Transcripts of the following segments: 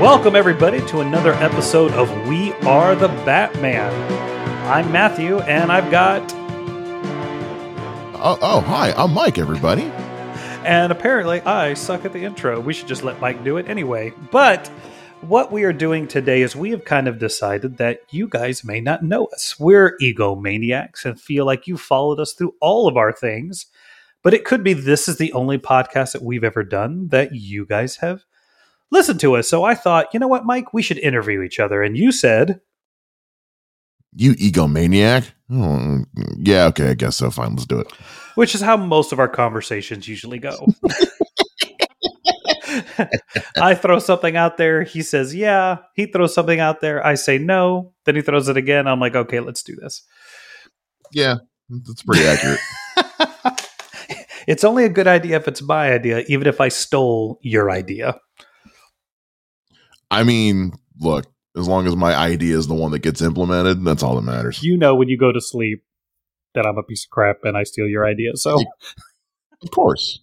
Welcome, everybody, to another episode of We Are the Batman. I'm Matthew, and I've got, Oh, oh, hi, I'm Mike, everybody. and apparently I suck at the intro. We should just let Mike do it anyway. But what we are doing today is we have kind of decided that you guys may not know us. We're egomaniacs and feel like you followed us through all of our things. But it could be this is the only podcast that we've ever done that you guys have listened to us. So I thought, you know what, Mike, we should interview each other. And you said, You egomaniac. Oh, yeah, okay, I guess so. Fine, let's do it. which is how most of our conversations usually go. I throw something out there. He says, yeah. He throws something out there. I say no. Then he throws it again. I'm like, okay, let's do this. Yeah, that's pretty accurate. It's only a good idea if it's my idea, even if I stole your idea. I mean, look, as long as my idea is the one that gets implemented, that's all that matters. You know, when you go to sleep, that I'm a piece of crap and I steal your idea. So Of course.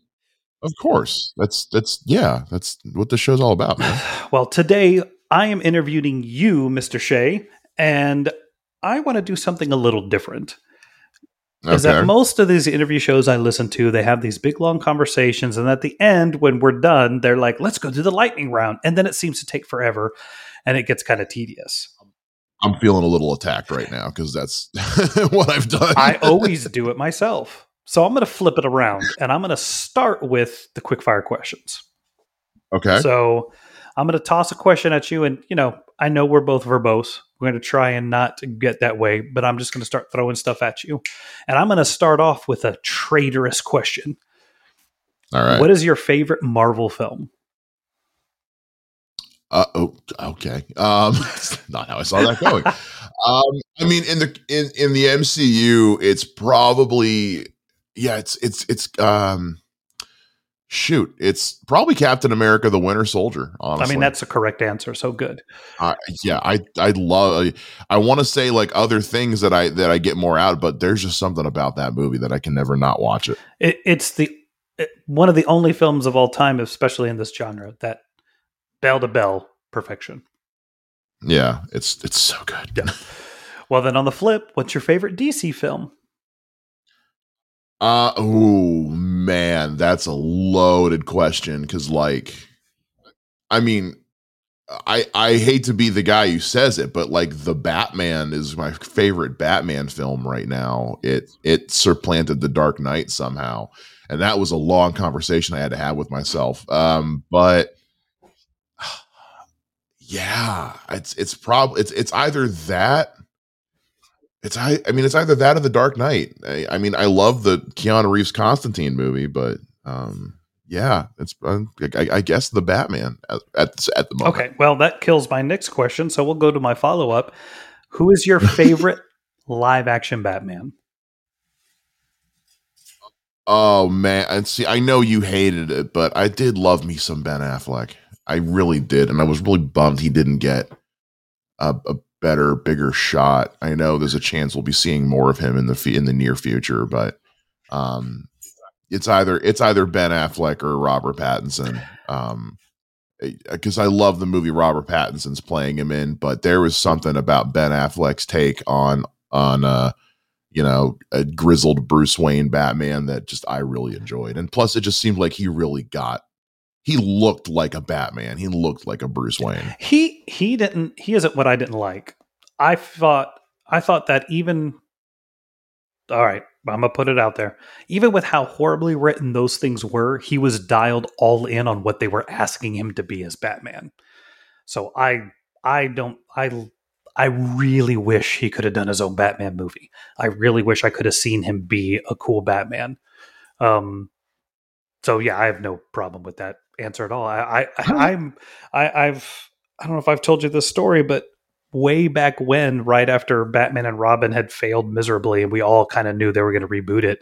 Of course. That's that's yeah, that's what the show's all about, man. Well, today I am interviewing you, Mr. Shea, and I want to do something a little different. Is that most of these interview shows I listen to, they have these big long conversations, and at the end, when we're done, they're like, "Let's go do the lightning round," and then it seems to take forever, and it gets kind of tedious. I'm feeling a little attacked right now because that's what I've done. I always do it myself, so I'm going to flip it around, and I'm going to start with the quick fire questions. okay. So I'm going to toss a question at you, and you know, I know we're both verbose. We're going to try and not get that way, but I'm just going to start throwing stuff at you, and I'm going to start off with a traitorous question. all right. What is your favorite Marvel film? Uh, oh, okay. Um, not how I saw that going. um, I mean, in the in in the MCU, it's probably yeah, it's it's it's um, shoot, it's probably Captain America: The Winter Soldier. Honestly, I mean, that's a correct answer. So good. uh, yeah, I I love. I want to say like other things that I that I get more out, but there's just something about that movie that I can never not watch it. It, it's the it, one of the only films of all time, especially in this genre, that bell to bell perfection. Yeah, it's it's so good. Yeah. Well, then on the flip, what's your favorite DC film? Uh oh man, that's a loaded question because like I mean I I hate to be the guy who says it, but like the Batman is my favorite Batman film right now. It it supplanted the Dark Knight somehow. And that was a long conversation I had to have with myself. Um, but yeah, it's it's probably it's it's either that it's I I mean it's either that or the Dark Knight. I, I mean I love the Keanu Reeves Constantine movie, but um yeah, it's uh, I, I guess the Batman at at, at the moment. Okay, well, that kills my next question. So we'll go to my follow up. Who is your favorite live action Batman? Oh man, and see, I know you hated it, but I did love me some Ben Affleck. I really did, and I was really bummed he didn't get a, a better, bigger shot. I know there's a chance we'll be seeing more of him in the in the near future, but um, it's either it's either Ben Affleck or Robert Pattinson. Um, because I love the movie Robert Pattinson's playing him in, but there was something about Ben Affleck's take on on uh you know, a grizzled Bruce Wayne Batman that just I really enjoyed. And plus it just seemed like he really got he looked like a Batman. He looked like a Bruce Wayne. He he didn't he isn't what I didn't like. I thought I thought that even all right, I'm gonna put it out there. Even with how horribly written those things were, he was dialed all in on what they were asking him to be as Batman. So I I don't I I really wish he could have done his own Batman movie. I really wish I could have seen him be a cool Batman. Um so yeah, I have no problem with that answer at all. I, I, I I'm I, I've I don't know if I've told you this story, but way back when, right after Batman and Robin had failed miserably, and we all kind of knew they were going to reboot it.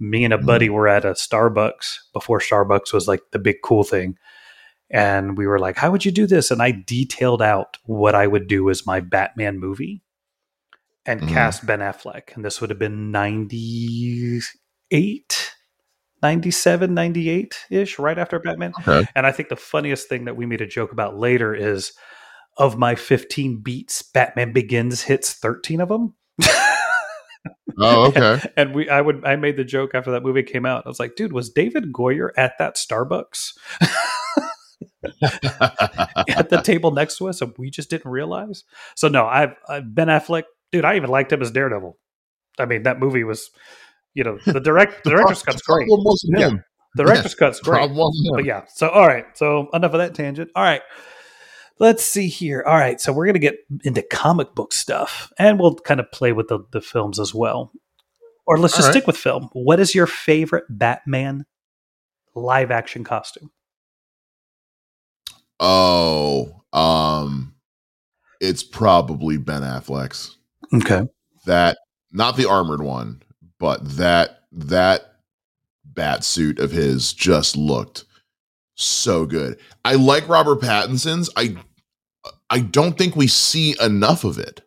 Me and a buddy were at a Starbucks before Starbucks was like the big cool thing. And we were like, How would you do this? And I detailed out what I would do as my Batman movie and Mhm. cast Ben Affleck. And this would have been 98. 97, 98 ish, right after Batman. Okay. And I think the funniest thing that we made a joke about later is of my 15 beats, Batman Begins hits 13 of them. Oh, okay. and we I would I made the joke after that movie came out. I was like, dude, was David Goyer at that Starbucks at the table next to us and we just didn't realize? So no, I've, I've Ben Affleck, dude, I even liked him as Daredevil. I mean, that movie was you know, the direct the director's cut's great. Yeah. The director's cut's great. Problem But yeah, so all right. So enough of that tangent. All right. Let's see here. All right, so we're gonna get into comic book stuff, and we'll kind of play with the, the films as well. Or let's All just right. stick with film. What is your favorite Batman live action costume? Oh, um, it's probably Ben Affleck's. Okay. That not the armored one, but that that bat suit of his just looked so good. I like Robert Pattinson's. I I don't think we see enough of it.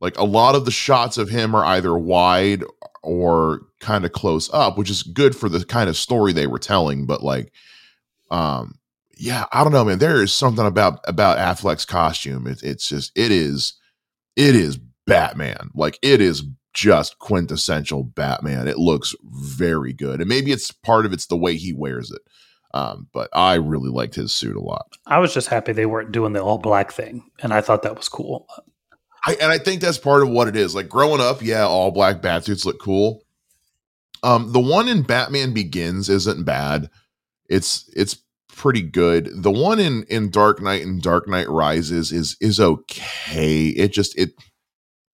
Like a lot of the shots of him are either wide or kind of close up, which is good for the kind of story they were telling, but like um yeah, I don't know, man. There is something about about Affleck's costume. It, it's just it is it is Batman. Like it is just quintessential Batman. It looks very good, and maybe it's part of it's the way he wears it. Um, but I really liked his suit a lot. I was just happy they weren't doing the all black thing, and I thought that was cool. I, and I think that's part of what it is. Like growing up, yeah, all black bat suits look cool. Um, the one in Batman Begins isn't bad. It's it's pretty good. The one in in Dark Knight and Dark Knight Rises is is okay. It just it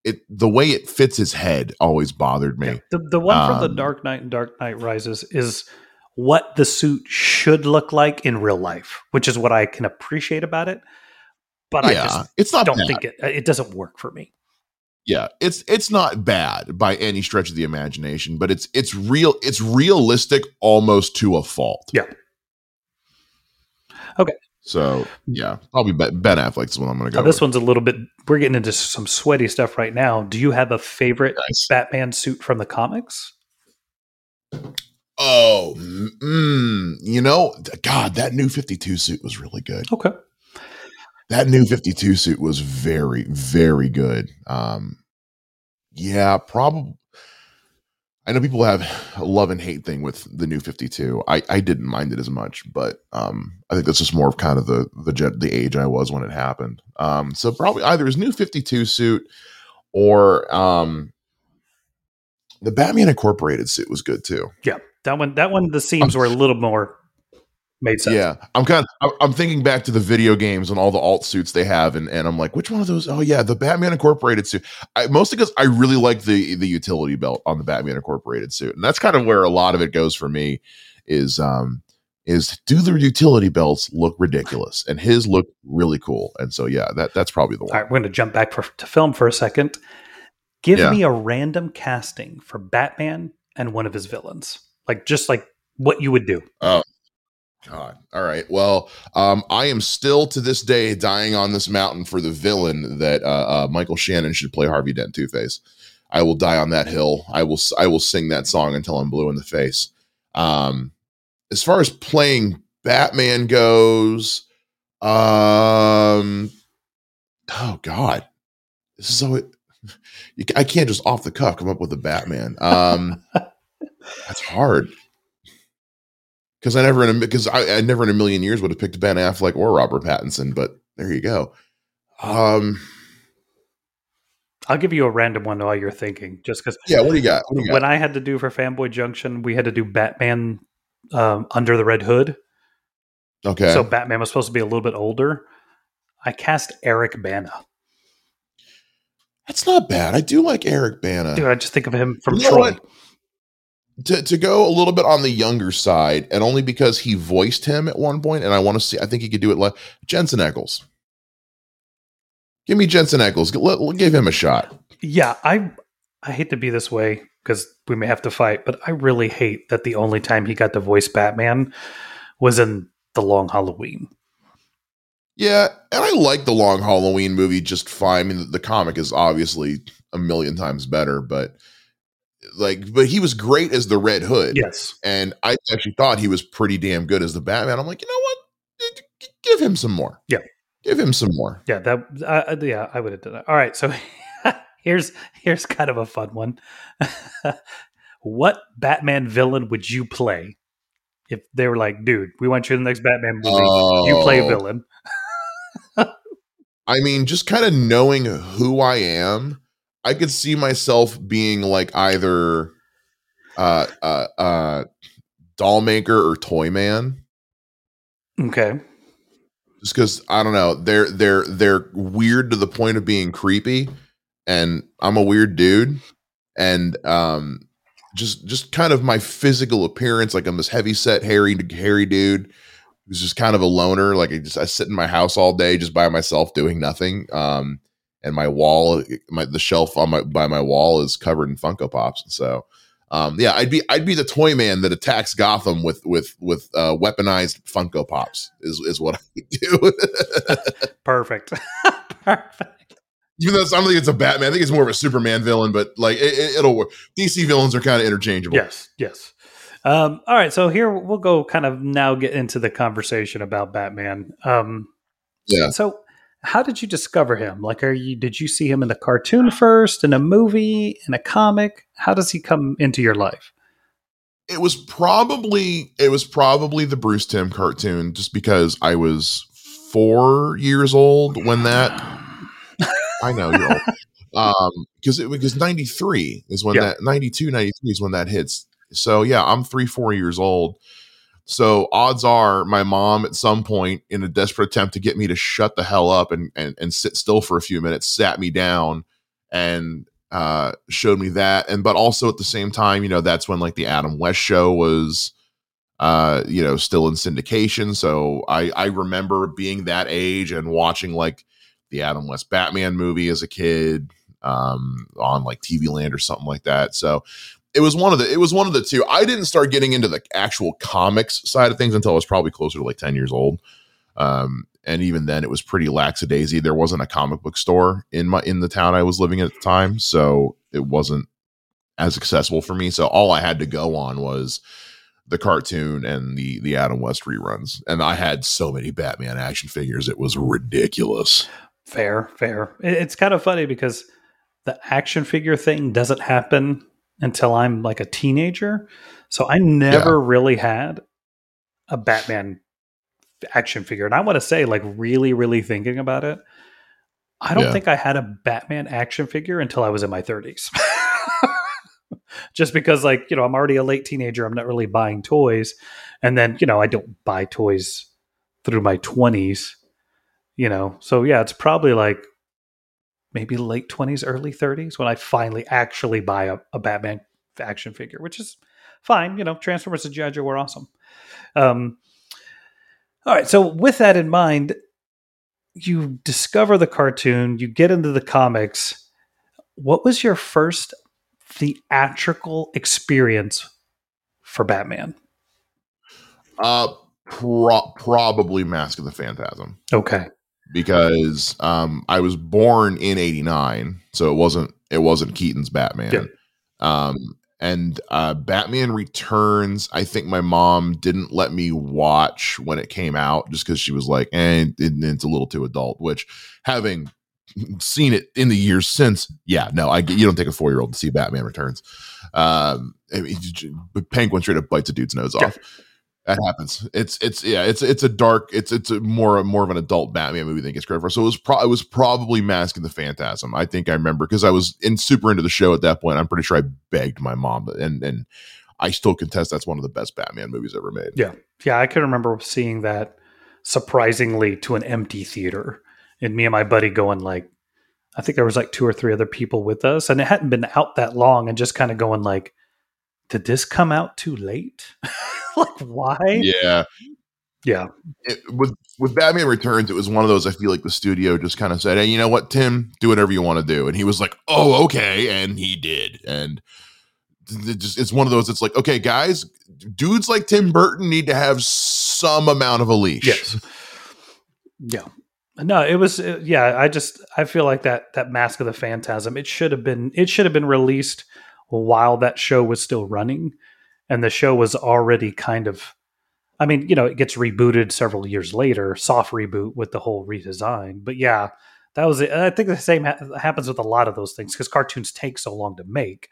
it the way it fits his head always bothered me. Yeah. The the one from the Um, Dark Knight and Dark Knight Rises is what the suit should look like in real life, which is what I can appreciate about it. But I just it's not I don't bad. think it it doesn't work for me. yeah it's it's not bad by any stretch of the imagination but it's it's real it's realistic almost to a fault Yeah. Okay. So yeah probably ben, affleck's the one i'm gonna go Now, this with. one's a little bit. We're getting into some sweaty stuff right now. Do you have a favorite Nice. Batman suit from the comics? oh mm, you know god that new 52 suit was really good Okay. that new 52 suit was very very good um yeah probably i know people have a love and hate thing with the new 52 i i didn't mind it as much but um i think that's just more of kind of the the jet the age i was when it happened um so probably either his new 52 suit or um the batman incorporated suit was good too Yeah, that one. That one. The seams were a little more made sense. Yeah, I'm kind of I'm thinking back to the video games and all the alt suits they have, and, and I'm like, which one of those? Oh yeah, the Batman Incorporated suit. I, mostly because I really like the the utility belt on the Batman Incorporated suit, and that's kind of where a lot of it goes for me. Is um is do the utility belts look ridiculous, and his look really cool, and so yeah, that that's probably the one. All right, we're going to jump back for, to film for a second. Give Yeah. me a random casting for Batman and one of his villains, like just like what you would do. God. All right. Well, um, I am still to this day dying on this mountain for the villain that uh, uh, Michael Shannon should play Harvey Dent Two Face. I will die on that hill. I will. I will sing that song until I'm blue in the face. Um, as far as playing Batman goes, um, oh God, this is so. You, I can't just off the cuff come up with a Batman. Um, that's hard because I never in a because I, I never in a million years would have picked Ben Affleck or Robert Pattinson, but there you go. Um, I'll give you a random one while you're thinking, just because yeah, what do you got? What do you got? when I had to do for Fanboy Junction, we had to do Batman um, under the Red Hood. okay, So Batman was supposed to be a little bit older. I cast Eric Bana. that's not bad. I do like Eric Bana. Dude, I just think of him from You know Troy. what? To to go a little bit on the younger side, and only because he voiced him at one point, and I want to see. I think he could do it. Like Jensen Ackles. Give me Jensen Ackles. Let, let- give him a shot. Yeah, I I hate to be this way because we may have to fight, but I really hate that the only time he got to voice Batman was in the Long Halloween. Yeah, and I like the Long Halloween movie just fine. I mean, the, the comic is obviously a million times better, but like, but he was great as the Red Hood. Yes. And I actually thought he was pretty damn good as the Batman. I'm like, you know what? Give him some more. Yeah. Give him some more. Yeah, that uh, yeah, I would have done that. All right, so here's here's kind of a fun one. what Batman villain would you play if they were like, dude, we want you in the next Batman movie. You play Oh. villain. I mean, just kind of knowing who I am, I could see myself being like either uh uh uh doll maker or toy man. Okay. Just because I don't know, they're they're they're weird to the point of being creepy, and I'm a weird dude, and um, just just kind of my physical appearance, like I'm this heavy set, hairy hairy dude who's just kind of a loner. Like I just I sit in my house all day just by myself doing nothing. Um, and my wall, my the shelf on my by my wall is covered in Funko Pops. So, um, yeah, I'd be I'd be the toy man that attacks Gotham with with with uh, weaponized Funko Pops. Is is what I do. Perfect. Perfect. Even though I don't think it's a Batman, I think it's more of a Superman villain. But like it, it'll work. DC villains are kind of interchangeable. Yes, yes. Um, all right, so here we'll go kind of now get into the conversation about Batman. Um, Yeah. So, how did you discover him? Like, are you did you see him in the cartoon first, in a movie, in a comic? How does he come into your life? it was probably it was probably the Bruce Timm cartoon just because I was four years old when that I know you're old. Um because it because 93 is when Yeah. that 92, 93 is when that hits. So yeah, I'm three, four years old. So odds are my mom at some point in a desperate attempt to get me to shut the hell up and and, and sit still for a few minutes, sat me down and uh showed me that. And but also at the same time, you know, that's when like the Adam West show was uh, you know, still in syndication. So I I remember being that age and watching like the Adam West Batman movie as a kid um on like TV Land or something like that. So it was one of the it was one of the two. I didn't start getting into the actual comics side of things until I was probably closer to like 10 years old. Um and even then it was pretty lackadaisy. There wasn't a comic book store in my in the town I was living in at the time, so it wasn't as accessible for me. So all I had to go on was the cartoon and the the Adam West reruns. And I had so many Batman action figures, it was ridiculous. Fair, fair. It's kind of funny because the action figure thing doesn't happen until I'm like a teenager. So I never really had a Batman action figure. And I want to say, like, really, really thinking about it, I don't Yeah. think I had a Batman action figure until I was in my 30s. Just because, like, you know, I'm already a late teenager. I'm not really buying toys. And then, you know, I don't buy toys through my 20s, you know. So, yeah, it's probably like maybe late 20s, early 30s when I finally actually buy a, a Batman action figure, which is fine. You know, Transformers and G.I. Joe were awesome. Um, all right. So, with that in mind, you discover the cartoon, you get into the comics. What was your first theatrical experience for Batman? Uh pro- probably Mask of the Phantasm Okay. Because um I was born in 89, so it wasn't it wasn't Keaton's Batman. Yeah. Um and uh Batman Returns, I think my mom didn't let me watch when it came out just cuz she was like, "Eh, it, it's a little too adult," which having seen it in the years since, yeah, no, I you don't take a 4-year-old to see Batman Returns. Um I mean, Penguin straight up bites a dude's nose Yeah. off. That happens. It's it's yeah. It's it's a dark. It's it's a more more of an adult Batman movie than gets credit for. So it was pro- it was probably Mask of the Phantasm. I think I remember because I was in super into the show at that point. I'm pretty sure I begged my mom, and and I still contest that's one of the best Batman movies ever made. Yeah. Yeah. I can remember seeing that surprisingly to an empty theater and me and my buddy going like, I think there was like two or three other people with us and it hadn't been out that long and just kind of going like, did this come out too late? like why? Yeah. Yeah. It, with with Batman Returns, it was one of those. I feel like the studio just kind of said, "Hey, you know what, Tim, do whatever you want to do," and he was like, "Oh, okay," and he did, and it just it's one of those. It's like, okay, guys, dudes like Tim Burton need to have some amount of a leash. Yes. Yeah. No, it was uh, yeah, I just I feel like that that Mask of the Phantasm, it should have been it should have been released while that show was still running, and the show was already kind of. I mean, you know, it gets rebooted several years later, soft reboot with the whole redesign. But yeah, that was it. I think the same ha- happens with a lot of those things because cartoons take so long to make.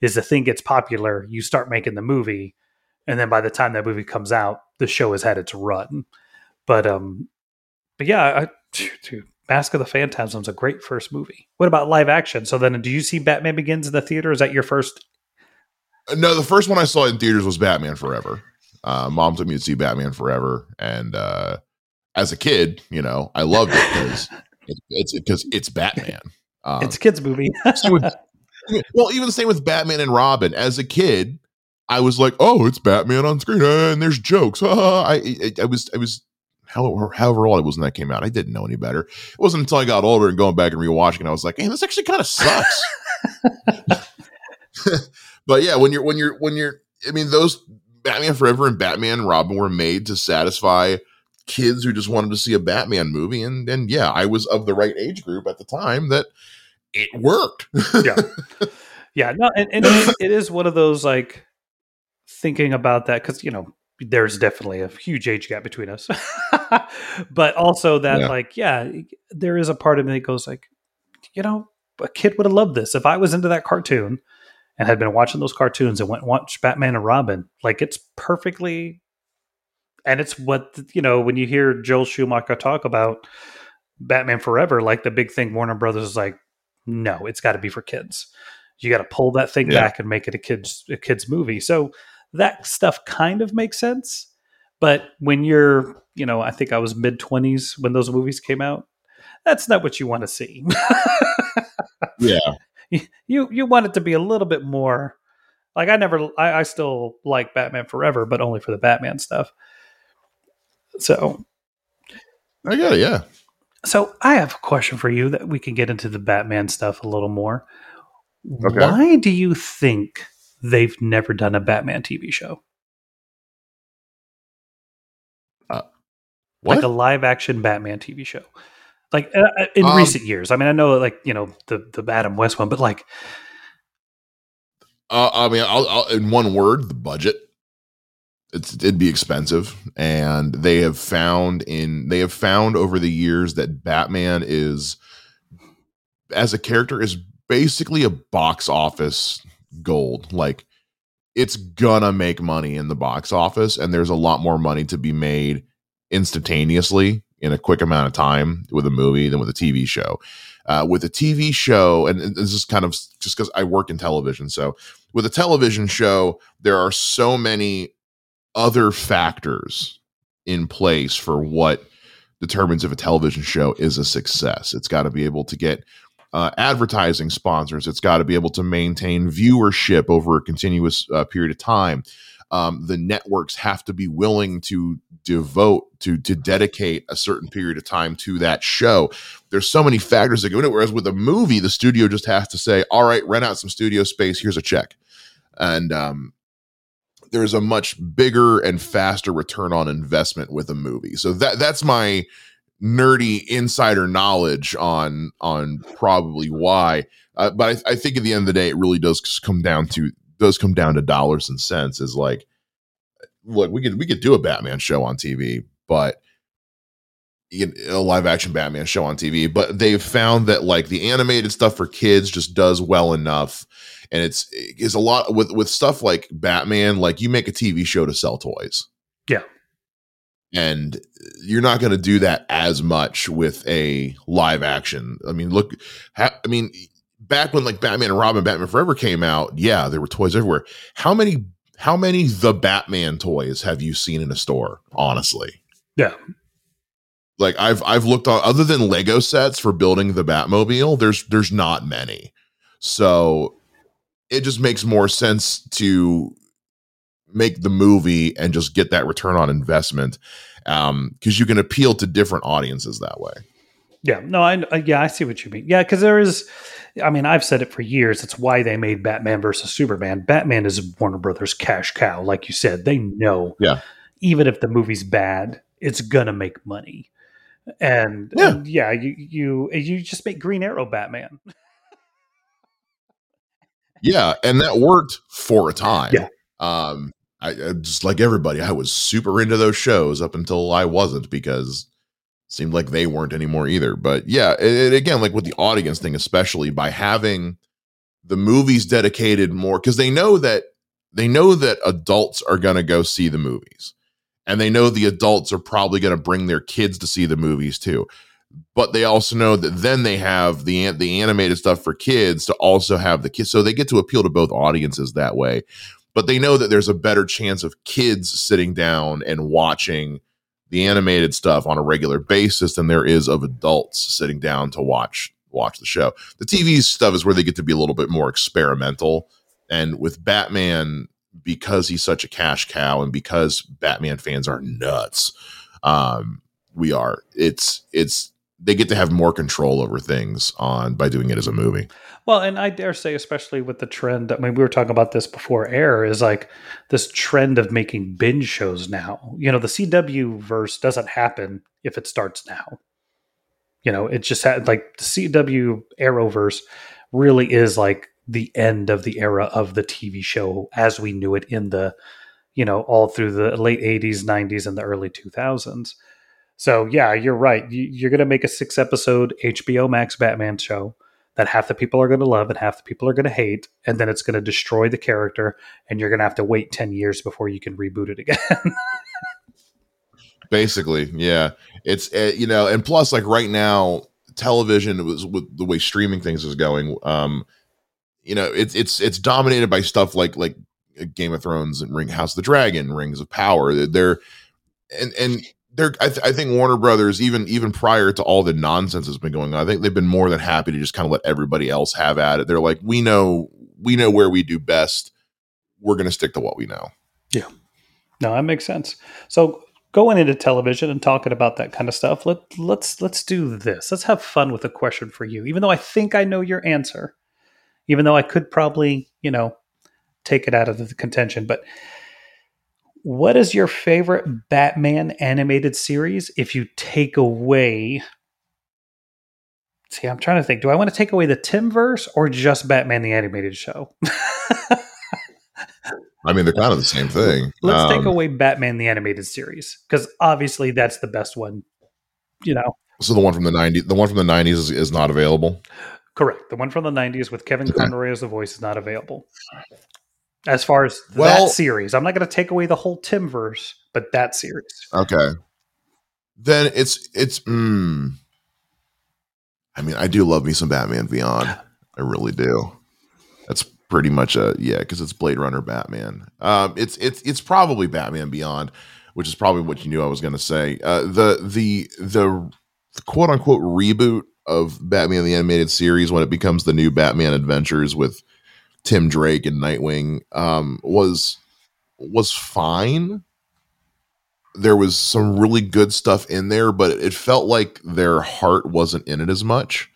Is the thing gets popular, you start making the movie, and then by the time that movie comes out, the show has had its run. But um, but yeah, I, dude, Mask of the Phantasm Phantasm's a great first movie. What about live action? So then, do you see Batman Begins in the theater? Is that your first? No, the first one I saw in theaters was Batman Forever. Uh, Mom took me to see Batman Forever, and uh, as a kid, you know, I loved it because it, it's because it's Batman. Um, it's a kids movie. with, well, even the same with Batman and Robin. As a kid, I was like, "Oh, it's Batman on screen, uh, and there's jokes." I, I, I was, I was however, however old I was when that came out. I didn't know any better. It wasn't until I got older and going back and rewatching it, I was like, "Hey, this actually kind of sucks." but yeah, when you're when you're when you're, I mean, those Batman Forever and Batman and Robin were made to satisfy kids who just wanted to see a Batman movie, and and yeah, I was of the right age group at the time that it worked. yeah, yeah, no, and, and it, it is one of those like thinking about that because you know there's definitely a huge age gap between us but also that yeah. like yeah there is a part of me that goes like you know a kid would have loved this if i was into that cartoon and had been watching those cartoons and went and watched batman and robin like it's perfectly and it's what you know when you hear joel schumacher talk about batman forever like the big thing warner brothers is like no it's got to be for kids you got to pull that thing yeah. back and make it a kids a kids movie so that stuff kind of makes sense. But when you're, you know, I think I was mid 20s when those movies came out, that's not what you want to see. yeah. You, you want it to be a little bit more like I never I, I still like Batman Forever, but only for the Batman stuff. So I got it, yeah. So I have a question for you that we can get into the Batman stuff a little more. Okay. Why do you think they've never done a Batman TV show. Uh, like a live action Batman TV show. Like uh, uh, in um, recent years. I mean, I know like, you know, the the Adam West one, but like uh, I mean, I'll, I'll, in one word, the budget. It's, it'd be expensive, and they have found in they have found over the years that Batman is, as a character, is basically a box office gold. Like it's gonna make money in the box office, and there's a lot more money to be made instantaneously in a quick amount of time with a movie than with a TV show. Uh, with a TV show, and this is kind of just because I work in television. So, with a television show, there are so many other factors in place for what determines if a television show is a success. It's got to be able to get uh, advertising sponsors. It's got to be able to maintain viewership over a continuous uh, period of time. Um, the networks have to be willing to devote to to dedicate a certain period of time to that show. There's so many factors that go into it. Whereas with a movie, the studio just has to say, "All right, rent out some studio space. Here's a check," and um, there's a much bigger and faster return on investment with a movie. So that that's my nerdy insider knowledge on on probably why. Uh, but I, I, think at the end of the day, it really does come down to does come down to dollars and cents. Is like, look, we could we could do a Batman show on TV, but a live action Batman show on TV, but they've found that like the animated stuff for kids just does well enough. And it's is a lot with with stuff like Batman, like you make a TV show to sell toys. Yeah and you're not going to do that as much with a live action. I mean, look, ha- I mean, back when like Batman and Robin, Batman Forever came out, yeah, there were toys everywhere. How many, how many the Batman toys have you seen in a store? Honestly, yeah. Like I've I've looked on other than Lego sets for building the Batmobile. There's there's not many, so it just makes more sense to make the movie and just get that return on investment um because you can appeal to different audiences that way. Yeah no i uh, yeah i see what you mean. Yeah because there is i mean i've said it for years it's why they made batman versus superman. Batman is warner brothers cash cow like you said they know yeah. even if the movie's bad it's gonna make money. And yeah, and yeah you you you just make green arrow batman. Yeah, and that worked for a time. Yeah. Um, I, just like everybody, I was super into those shows up until I wasn't because seemed like they weren't anymore either. But yeah, it, it, again, like with the audience thing, especially by having the movies dedicated more because they know that they know that adults are going to go see the movies and they know the adults are probably going to bring their kids to see the movies too but they also know that then they have the the animated stuff for kids to also have the kids so they get to appeal to both audiences that way but they know that there's a better chance of kids sitting down and watching the animated stuff on a regular basis than there is of adults sitting down to watch watch the show. The TV stuff is where they get to be a little bit more experimental. And with Batman, because he's such a cash cow and because Batman fans are nuts, um, we are. It's it's they get to have more control over things on by doing it as a movie. Well, and I dare say, especially with the trend, I mean, we were talking about this before air, is like this trend of making binge shows now. You know, the CW verse doesn't happen if it starts now. You know, it just had like the CW Arrowverse really is like the end of the era of the TV show as we knew it in the, you know, all through the late 80s, 90s, and the early 2000s. So, yeah, you're right. You're going to make a six episode HBO Max Batman show that half the people are going to love and half the people are going to hate. And then it's going to destroy the character, and you're going to have to wait 10 years before you can reboot it again. Basically, yeah. It's uh, you know, and plus, like right now, television was with the way streaming things is going. Um, you know, it's it's it's dominated by stuff like like Game of Thrones and Ring House of the Dragon, Rings of Power. They're and and they're I, th- I, think Warner Brothers even even prior to all the nonsense that's been going on, I think they've been more than happy to just kind of let everybody else have at it. They're like, we know we know where we do best. We're going to stick to what we know. Yeah, no, that makes sense. So going into television and talking about that kind of stuff, let let's let's do this. Let's have fun with a question for you. Even though I think I know your answer, even though I could probably, you know, take it out of the contention, but what is your favorite Batman animated series if you take away See, I'm trying to think. Do I want to take away the Timmverse or just Batman the animated show? I mean, they're kind of the same thing. Let's um, take away Batman the animated series because obviously that's the best one. You know. So the one from the '90s, the one from the '90s is, is not available. Correct. The one from the '90s with Kevin okay. Conroy as the voice is not available. As far as well, that series, I'm not going to take away the whole Timmverse, but that series. Okay. Then it's it's. Mm, I mean, I do love me some Batman Beyond. I really do. That's pretty much a yeah because it's Blade Runner Batman. Um, it's it's it's probably Batman Beyond, which is probably what you knew I was going to say. Uh, the the the quote unquote reboot of Batman the animated series when it becomes the new Batman Adventures with Tim Drake and Nightwing um, was was fine. There was some really good stuff in there, but it felt like their heart wasn't in it as much.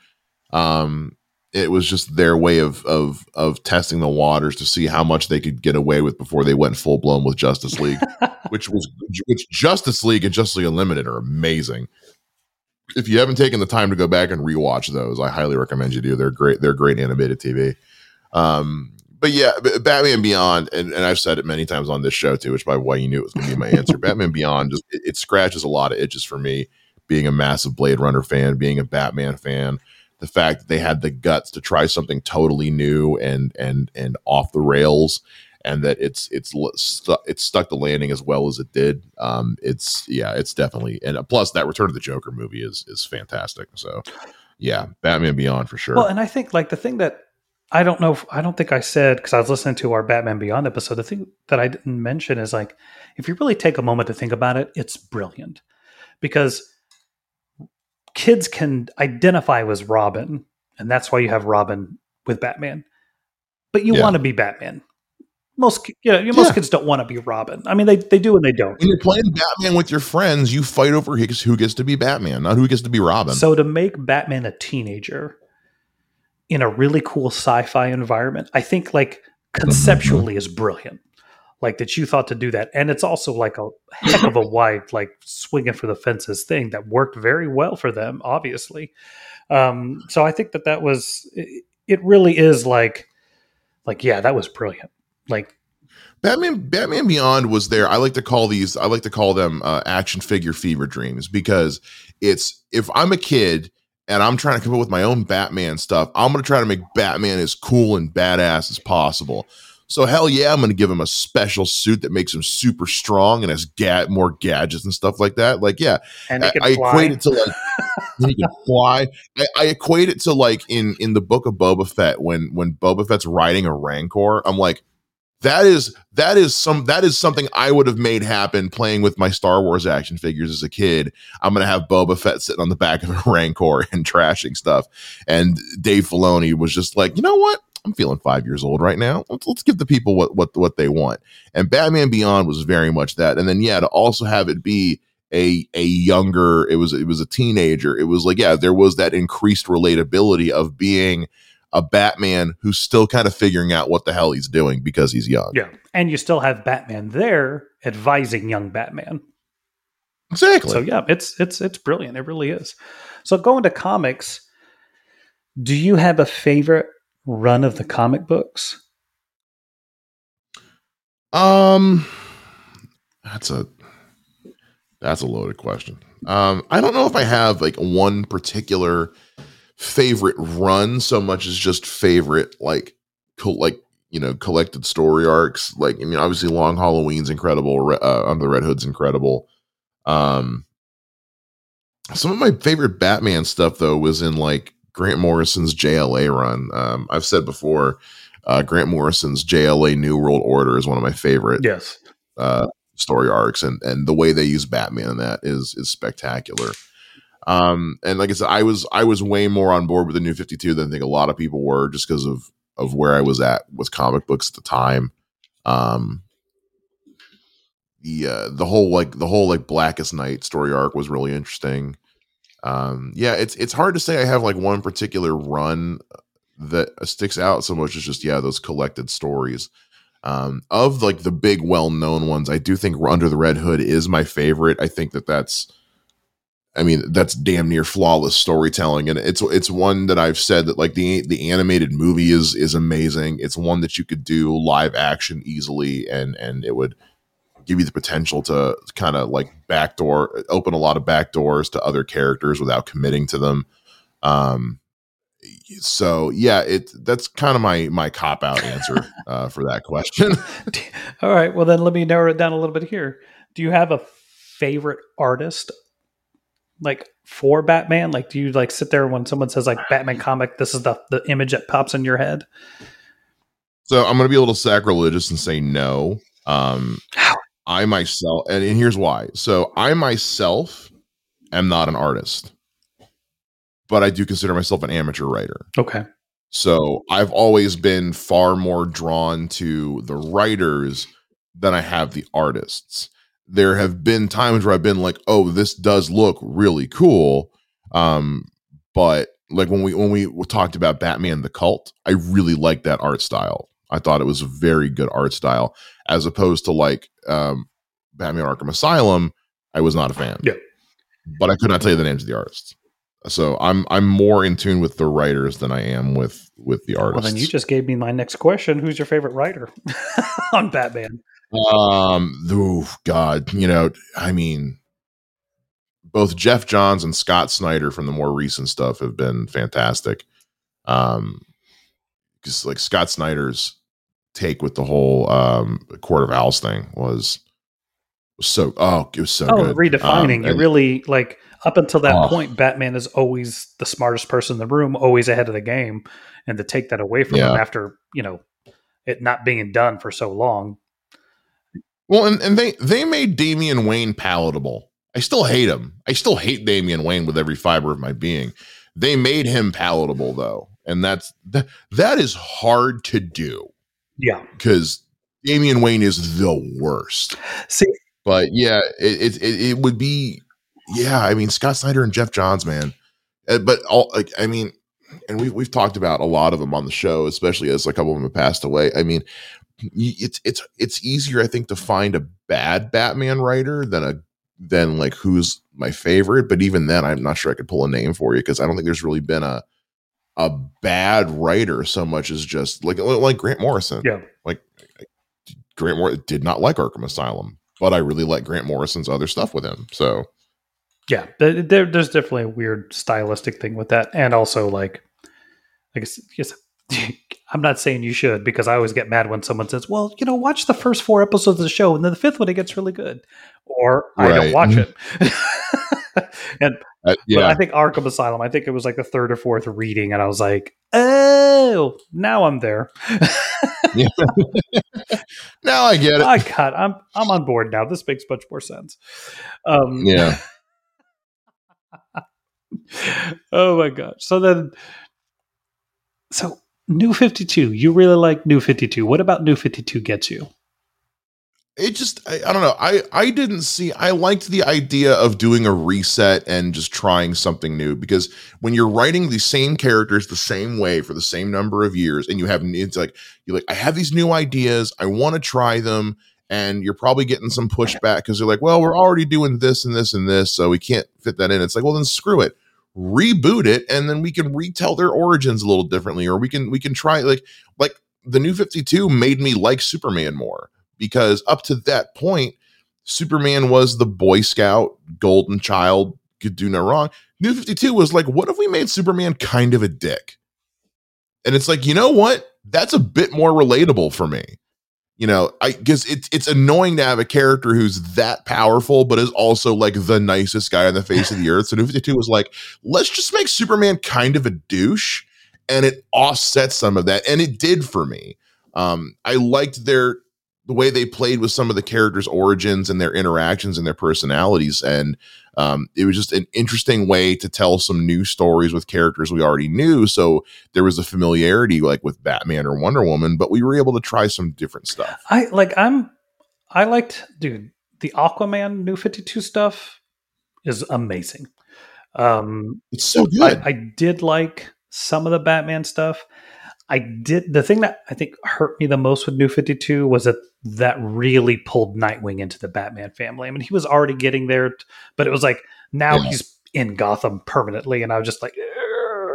Um, it was just their way of of of testing the waters to see how much they could get away with before they went full blown with Justice League, which was which Justice League and Justice League Unlimited are amazing. If you haven't taken the time to go back and rewatch those, I highly recommend you do. They're great. They're great animated TV. Um, but yeah, Batman Beyond, and, and I've said it many times on this show too, which by why you knew it was going to be my answer. Batman Beyond just it, it scratches a lot of itches for me. Being a massive Blade Runner fan, being a Batman fan the fact that they had the guts to try something totally new and and and off the rails and that it's it's stu- it's stuck the landing as well as it did um it's yeah it's definitely and plus that return of the joker movie is is fantastic so yeah batman beyond for sure well and i think like the thing that i don't know if, i don't think i said because i was listening to our batman beyond episode the thing that i didn't mention is like if you really take a moment to think about it it's brilliant because kids can identify with Robin, and that's why you have Robin with Batman. But you yeah. want to be Batman. Most you know, most yeah. kids don't want to be Robin. I mean, they they do and they don't. When you're playing Batman with your friends, you fight over who gets to be Batman, not who gets to be Robin. So to make Batman a teenager in a really cool sci-fi environment, I think like conceptually mm-hmm. is brilliant like that you thought to do that and it's also like a heck of a wide like swinging for the fences thing that worked very well for them obviously um, so i think that that was it, it really is like like yeah, that was brilliant. Like Batman Batman Beyond was there. I like to call these I like to call them uh, action figure fever dreams because it's if I'm a kid and I'm trying to come up with my own Batman stuff, I'm going to try to make Batman as cool and badass as possible. So hell yeah, I'm going to give him a special suit that makes him super strong and has ga- more gadgets and stuff like that. Like yeah, and I, I equate it to like he can fly. I, I, equate it to like in in the book of Boba Fett when when Boba Fett's riding a Rancor. I'm like, that is that is some that is something I would have made happen playing with my Star Wars action figures as a kid. I'm gonna have Boba Fett sitting on the back of a Rancor and trashing stuff. And Dave Filoni was just like, you know what? I'm feeling five years old right now. Let's, let's give the people what what what they want. And Batman Beyond was very much that. And then yeah, to also have it be a a younger, it was it was a teenager. It was like yeah, there was that increased relatability of being a Batman who's still kind of figuring out what the hell he's doing because he's young. Yeah. And you still have Batman there advising young Batman. Exactly. So yeah, it's it's it's brilliant. It really is. So going to comics, do you have a favorite run of the comic books? Um that's a that's a loaded question. Um I don't know if I have like one particular favorite run so much as just favorite like co- like you know collected story arcs. Like i mean obviously long halloween's incredible uh, under the red hood's incredible. Um some of my favorite batman stuff though was in like grant morrison's jla run. Um i've said before uh grant morrison's jla new world order is one of my favorite yes. uh story arcs and and the way they use batman in that is is spectacular um, and like I said, I was I was way more on board with the new 52 than I think a lot of people were just because of of where I was at with comic books at the time. Um, the uh, the whole like the whole like Blackest Night story arc was really interesting. Um, yeah, it's it's hard to say I have like one particular run that sticks out so much as just yeah those collected stories. Um, of like the big well known ones, I do think Under the Red Hood is my favorite. I think that that's I mean, that's damn near flawless storytelling, and it's it's one that I've said that like the the animated movie is is amazing. It's one that you could do live action easily, and and it would give you the potential to kind of like backdoor open a lot of back doors to other characters without committing to them. Um, so yeah, it that's kind of my my cop out answer uh, for that question. All right, well then let me narrow it down a little bit here. Do you have a favorite artist like for Batman? Like, do you like sit there when someone says like Batman comic? This is the the image that pops in your head. So I'm going to be a little sacrilegious and say no. Um, I myself, and, and here's why. So I myself am not an artist, but I do consider myself an amateur writer. Okay. So I've always been far more drawn to the writers than I have the artists there have been times where I've been like, oh, this does look really cool. Um, but like when we when we talked about Batman the Cult, I really liked that art style. I thought it was a very good art style, as opposed to like um, Batman Arkham Asylum. I was not a fan. Yeah, but I could not tell you the names of the artists. So I'm I'm more in tune with the writers than I am with with the artists. Well, then you just gave me my next question. Who's your favorite writer on Batman? Um, oh God, you know, I mean, both Geoff Johns and Scott Snyder from the more recent stuff have been fantastic. Um, because like Scott Snyder's take with the whole um Court of Owls thing was was so oh it was so oh, good. redefining um, it really like up until that oh. point batman is always the smartest person in the room always ahead of the game and to take that away from yeah. him after you know it not being done for so long well, and, and they they made Damian Wayne palatable. I still hate him. I still hate Damian Wayne with every fiber of my being. They made him palatable though, and that's that, that is hard to do. Yeah, because Damian Wayne is the worst. See, but yeah, it, it it would be yeah. I mean, Scott Snyder and Geoff Johns, man. Uh, but all like I mean, and we we've talked about a lot of them on the show, especially as a couple of them have passed away. I mean, it's it's it's easier I think to find a bad Batman writer than a than like who's my favorite. But even then, I'm not sure I could pull a name for you because I don't think there's really been a a bad writer so much as just like like Grant Morrison. Yeah. Like Grant Morrison did not like Arkham Asylum, but I really like Grant Morrison's other stuff with him. So yeah, there, there's definitely a weird stylistic thing with that, and also like, I guess, guess I'm not saying you should because I always get mad when someone says, "Well, you know, watch the first four episodes of the show, and then the fifth one it gets really good," or I don't watch it. and uh, but yeah, I think Arkham Asylum, I think it was like the third or fourth reading, and I was like, "Oh, now I'm there." now I get it. I got, I'm I'm on board now. This makes much more sense. Um, yeah. oh my gosh. So then, so New 52, you really like New 52. What about New 52 gets you? it just I, I don't know. I i didn't see i liked the idea of doing a reset and just trying something new because when you're writing the same characters the same way for the same number of years and you have it's like you're like i have these new ideas. I want to try them. And you're probably getting some pushback because they're like well we're already doing this and this and this so we can't fit that in. It's like well then screw it reboot it and then we can retell their origins a little differently or we can we can try like like the new 52 made me like superman more because up to that point, Superman was the Boy Scout, golden child, could do no wrong. New 52 was like, what if we made Superman kind of a dick? And it's like, you know what? That's a bit more relatable for me. You know, I because it's it's annoying to have a character who's that powerful, but is also like the nicest guy on the face of the earth. So New 52 was like, let's just make Superman kind of a douche, and it offsets some of that. And it did for me. Um, I liked their the way they played with some of the characters' origins and their interactions and their personalities. And um, it was just an interesting way to tell some new stories with characters we already knew. So there was a familiarity like with Batman or Wonder Woman, but we were able to try some different stuff. I like, I'm, I liked, dude, the Aquaman New 52 stuff is amazing. Um, It's so good. I, I did like some of the Batman stuff. I did the thing that I think hurt me the most with New Fifty Two was that that really pulled Nightwing into the Batman family. I mean, he was already getting there, but it was like now Yeah. he's in Gotham permanently, and I was just like,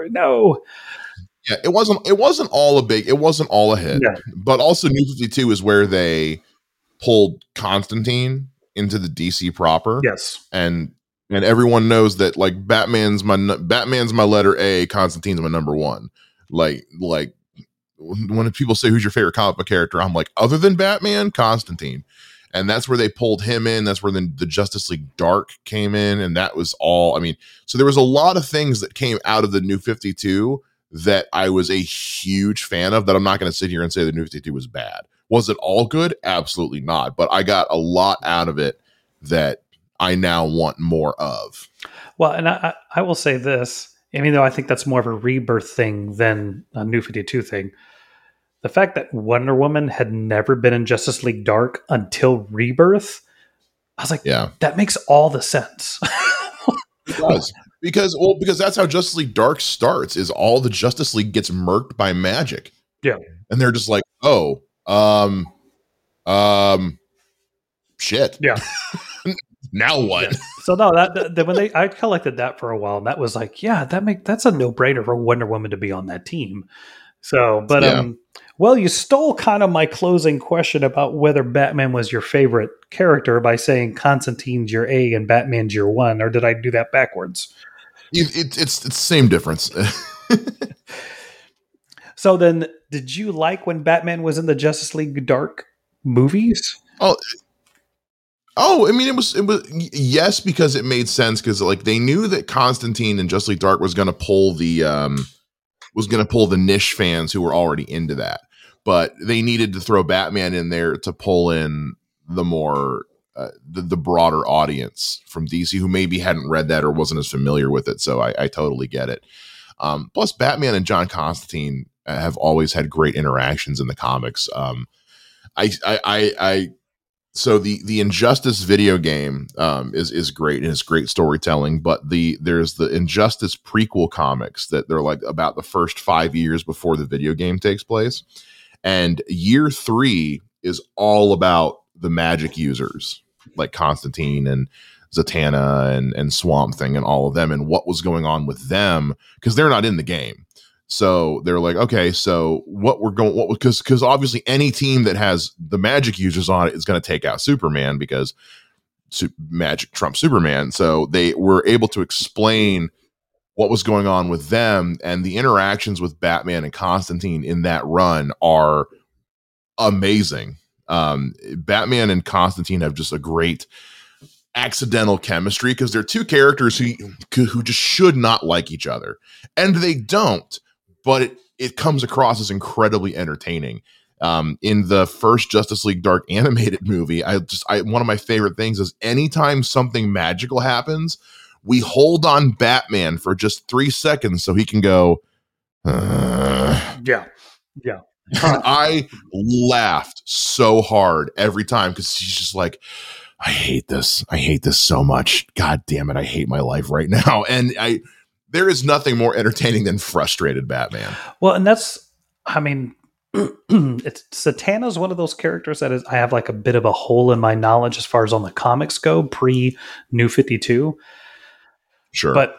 no, yeah, it wasn't it wasn't all a big it wasn't all a hit. Yeah. But also New 52 is where they pulled Constantine into the DC proper. yes, and and everyone knows that like Batman's my Batman's my letter A, Constantine's my number one. Like like when people say who's your favorite comic book character, I'm like other than Batman, Constantine. And that's where they pulled him in. That's where the, the Justice League Dark came in, and that was all. I mean, so there was a lot of things that came out of the New Fifty Two that I was a huge fan of. That I'm not going to sit here and say the New Fifty Two was bad. Was it all good? Absolutely not. But I got a lot out of it that I now want more of. Well, and I, I I will say this, I mean, though I think that's more of a rebirth thing than a New 52 thing, the fact that Wonder Woman had never been in Justice League Dark until Rebirth, I was like, Yeah, that makes all the sense. it does because well because that's how Justice League Dark starts. Is all the Justice League gets murked by magic. Yeah. and they're just like, oh, um, um, shit. Yeah. now what? Yeah. so no, that, that when they I collected that for a while, and that was like, yeah, that make that's a no brainer for Wonder Woman to be on that team. So, but Yeah. um, well, you stole kind of my closing question about whether Batman was your favorite character by saying Constantine's your A and Batman's your one, or did I do that backwards? It, it, it's it's same difference. So then, did you like when Batman was in the Justice League Dark movies? Oh, Oh, I mean, it was it was yes because it made sense because like they knew that Constantine and Justice League Dark was going to pull the um was going to pull the niche fans who were already into that, but they needed to throw Batman in there to pull in the more uh, the the broader audience from DC who maybe hadn't read that or wasn't as familiar with it. So I, I totally get it. Um, plus, Batman and John Constantine uh, have always had great interactions in the comics. Um, I I I. I so the the injustice video game um is is great and it's great storytelling but the there's the injustice prequel comics that they're like about the first five years before the video game takes place. And year three is all about the magic users like constantine and zatanna and and swamp thing and all of them and what was going on with them because they're not in the game So they're like, okay, so what we're going, what because because obviously any team that has the magic users on it is going to take out Superman because su- magic trump Superman. So they were able to explain what was going on with them and the interactions with Batman and Constantine in that run are amazing. Um, Batman and Constantine have just a great accidental chemistry because they're two characters who who just should not like each other, and they don't. But it it comes across as incredibly entertaining. Um, in the first Justice League Dark animated movie, I just I one of my favorite things is anytime something magical happens, we hold on Batman for just three seconds so he can go. Uh, yeah, yeah. I laughed so hard every time because he's just like, I hate this. I hate this so much. God damn it. I hate my life right now. And I, there is nothing more entertaining than frustrated Batman. Well, and that's, I mean, it's Zatanna's one of those characters that is I have like a bit of a hole in my knowledge as far as on the comics go pre New 52. Sure. But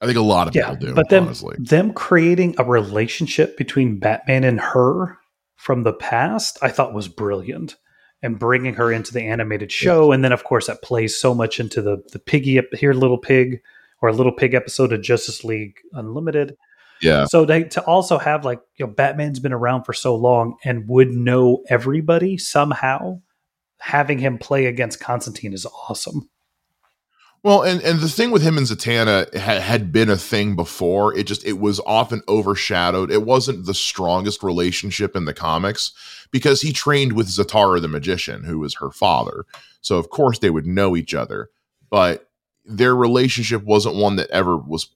I think a lot of yeah, people do. But them, honestly. them creating a relationship between Batman and her from the past, I thought was brilliant. And bringing her into the animated show, and then of course that plays so much into the the piggy up here, little pig, or a little pig episode of Justice League Unlimited. Yeah. So they to also have like you know Batman's been around for so long and would know everybody somehow. Having him play against Constantine is awesome. Well, and and the thing with him and Zatanna ha- had been a thing before. It just it was often overshadowed. It wasn't the strongest relationship in the comics because he trained with Zatara the magician, who was her father. So of course they would know each other, but their relationship wasn't one that ever was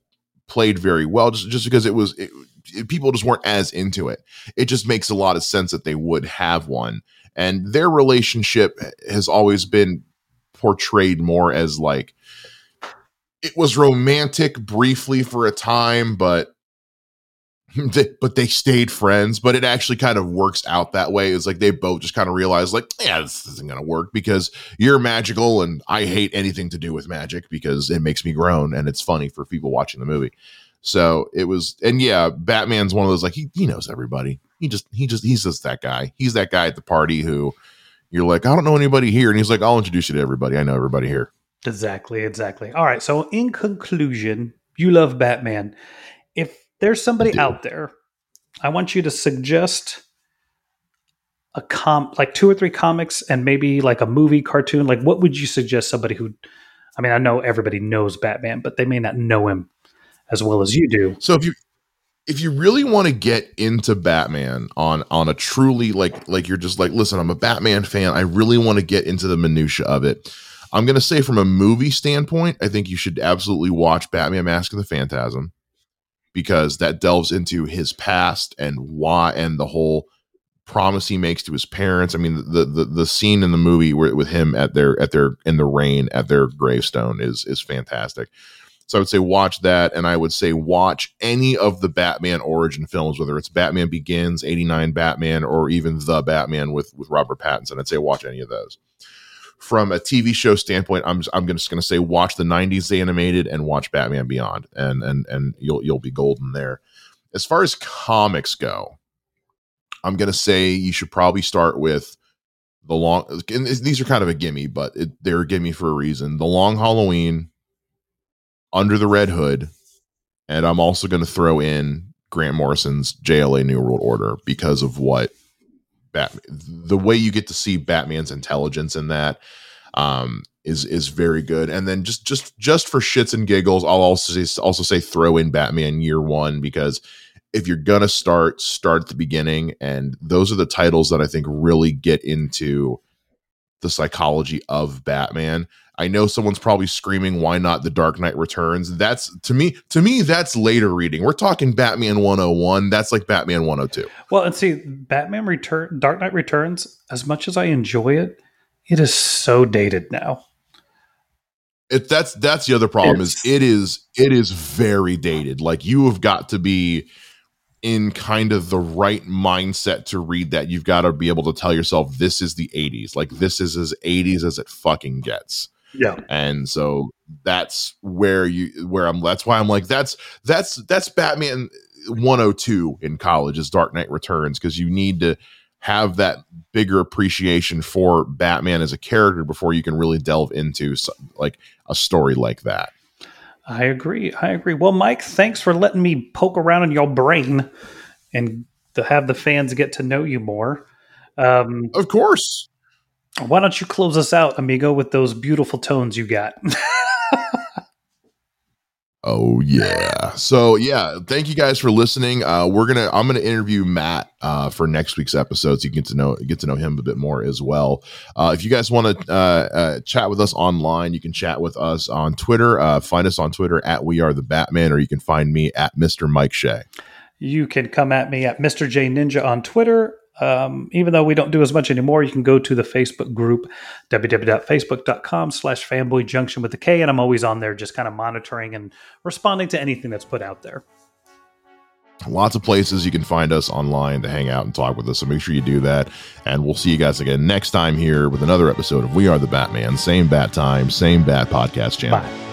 played very well. Just just because it was it, it, people just weren't as into it. It just makes a lot of sense that they would have one, and their relationship has always been portrayed more as like it was romantic briefly for a time, but but they stayed friends. But it actually kind of works out that way. It's like they both just kind of realize, like, yeah, this isn't going to work because you're magical, and I hate anything to do with magic because it makes me groan and it's funny for people watching the movie. So it was, and yeah, Batman's one of those like he he knows everybody. He just he just he's just that guy. He's that guy at the party who you're like, I don't know anybody here, and he's like, I'll introduce you to everybody. I know everybody here. Exactly, exactly. All right. So, in conclusion, you love Batman. If there's somebody out there, I want you to suggest a comp, like two or three comics, and maybe like a movie, cartoon. Like, what would you suggest somebody who? I mean, I know everybody knows Batman, but they may not know him as well as you do. So if you if you really want to get into Batman on on a truly like like you're just like listen, I'm a Batman fan. I really want to get into the minutia of it. I'm going to say from a movie standpoint, I think you should absolutely watch Batman Mask of the Phantasm because that delves into his past and why and the whole promise he makes to his parents. I mean, the the the scene in the movie where, with him at their at their in the rain at their gravestone is is fantastic. So I would say watch that, and I would say watch any of the Batman origin films, whether it's Batman Begins, '89 Batman, or even the Batman with with Robert Pattinson. I'd say watch any of those from a TV show standpoint, I'm I'm just going to say watch the '90s animated and watch Batman Beyond, and and and you'll you'll be golden there. As far as comics go, I'm going to say you should probably start with the long. And these are kind of a gimme, but it, they're a gimme for a reason. The Long Halloween, Under the Red Hood, and I'm also going to throw in Grant Morrison's JLA New World Order because of what Batman, the way you get to see Batman's intelligence in that um, is is very good. And then just just just for shits and giggles, I'll also say, also say throw in Batman Year One because if you're gonna start, start at the beginning, and those are the titles that I think really get into the psychology of Batman. I know someone's probably screaming, "Why not the Dark Knight Returns?" That's to me, to me, that's later reading. We're talking Batman 101. That's like Batman 102. Well, and see, Batman Return, Dark Knight Returns. As much as I enjoy it, it is so dated now. It that's that's the other problem it's, is it is it is very dated. Like you have got to be in kind of the right mindset to read that. You've got to be able to tell yourself this is the 80s. Like this is as 80s as it fucking gets. Yeah. And so that's where you where I'm that's why I'm like that's that's that's Batman 102 in college is Dark Knight Returns because you need to have that bigger appreciation for Batman as a character before you can really delve into like a story like that. I agree. I agree. Well, Mike, thanks for letting me poke around in your brain and to have the fans get to know you more. Um, of course. Why don't you close us out, amigo, with those beautiful tones you got? Oh yeah. So yeah, thank you guys for listening. Uh, we're gonna I'm gonna interview Matt uh, for next week's episode, so you get to know get to know him a bit more as well. Uh, if you guys want to uh, uh, chat with us online, you can chat with us on Twitter. Uh, find us on Twitter at We Are the Batman, or you can find me at Mr. Mike Shea. You can come at me at Mr. J Ninja on Twitter um, even though we don't do as much anymore, you can go to the Facebook group, www.facebook.com slash fanboy junction with the K. And I'm always on there just kind of monitoring and responding to anything that's put out there. Lots of places you can find us online to hang out and talk with us. So make sure you do that. And we'll see you guys again next time here with another episode of We Are the Batman. Same bat time, same bat podcast channel. Bye.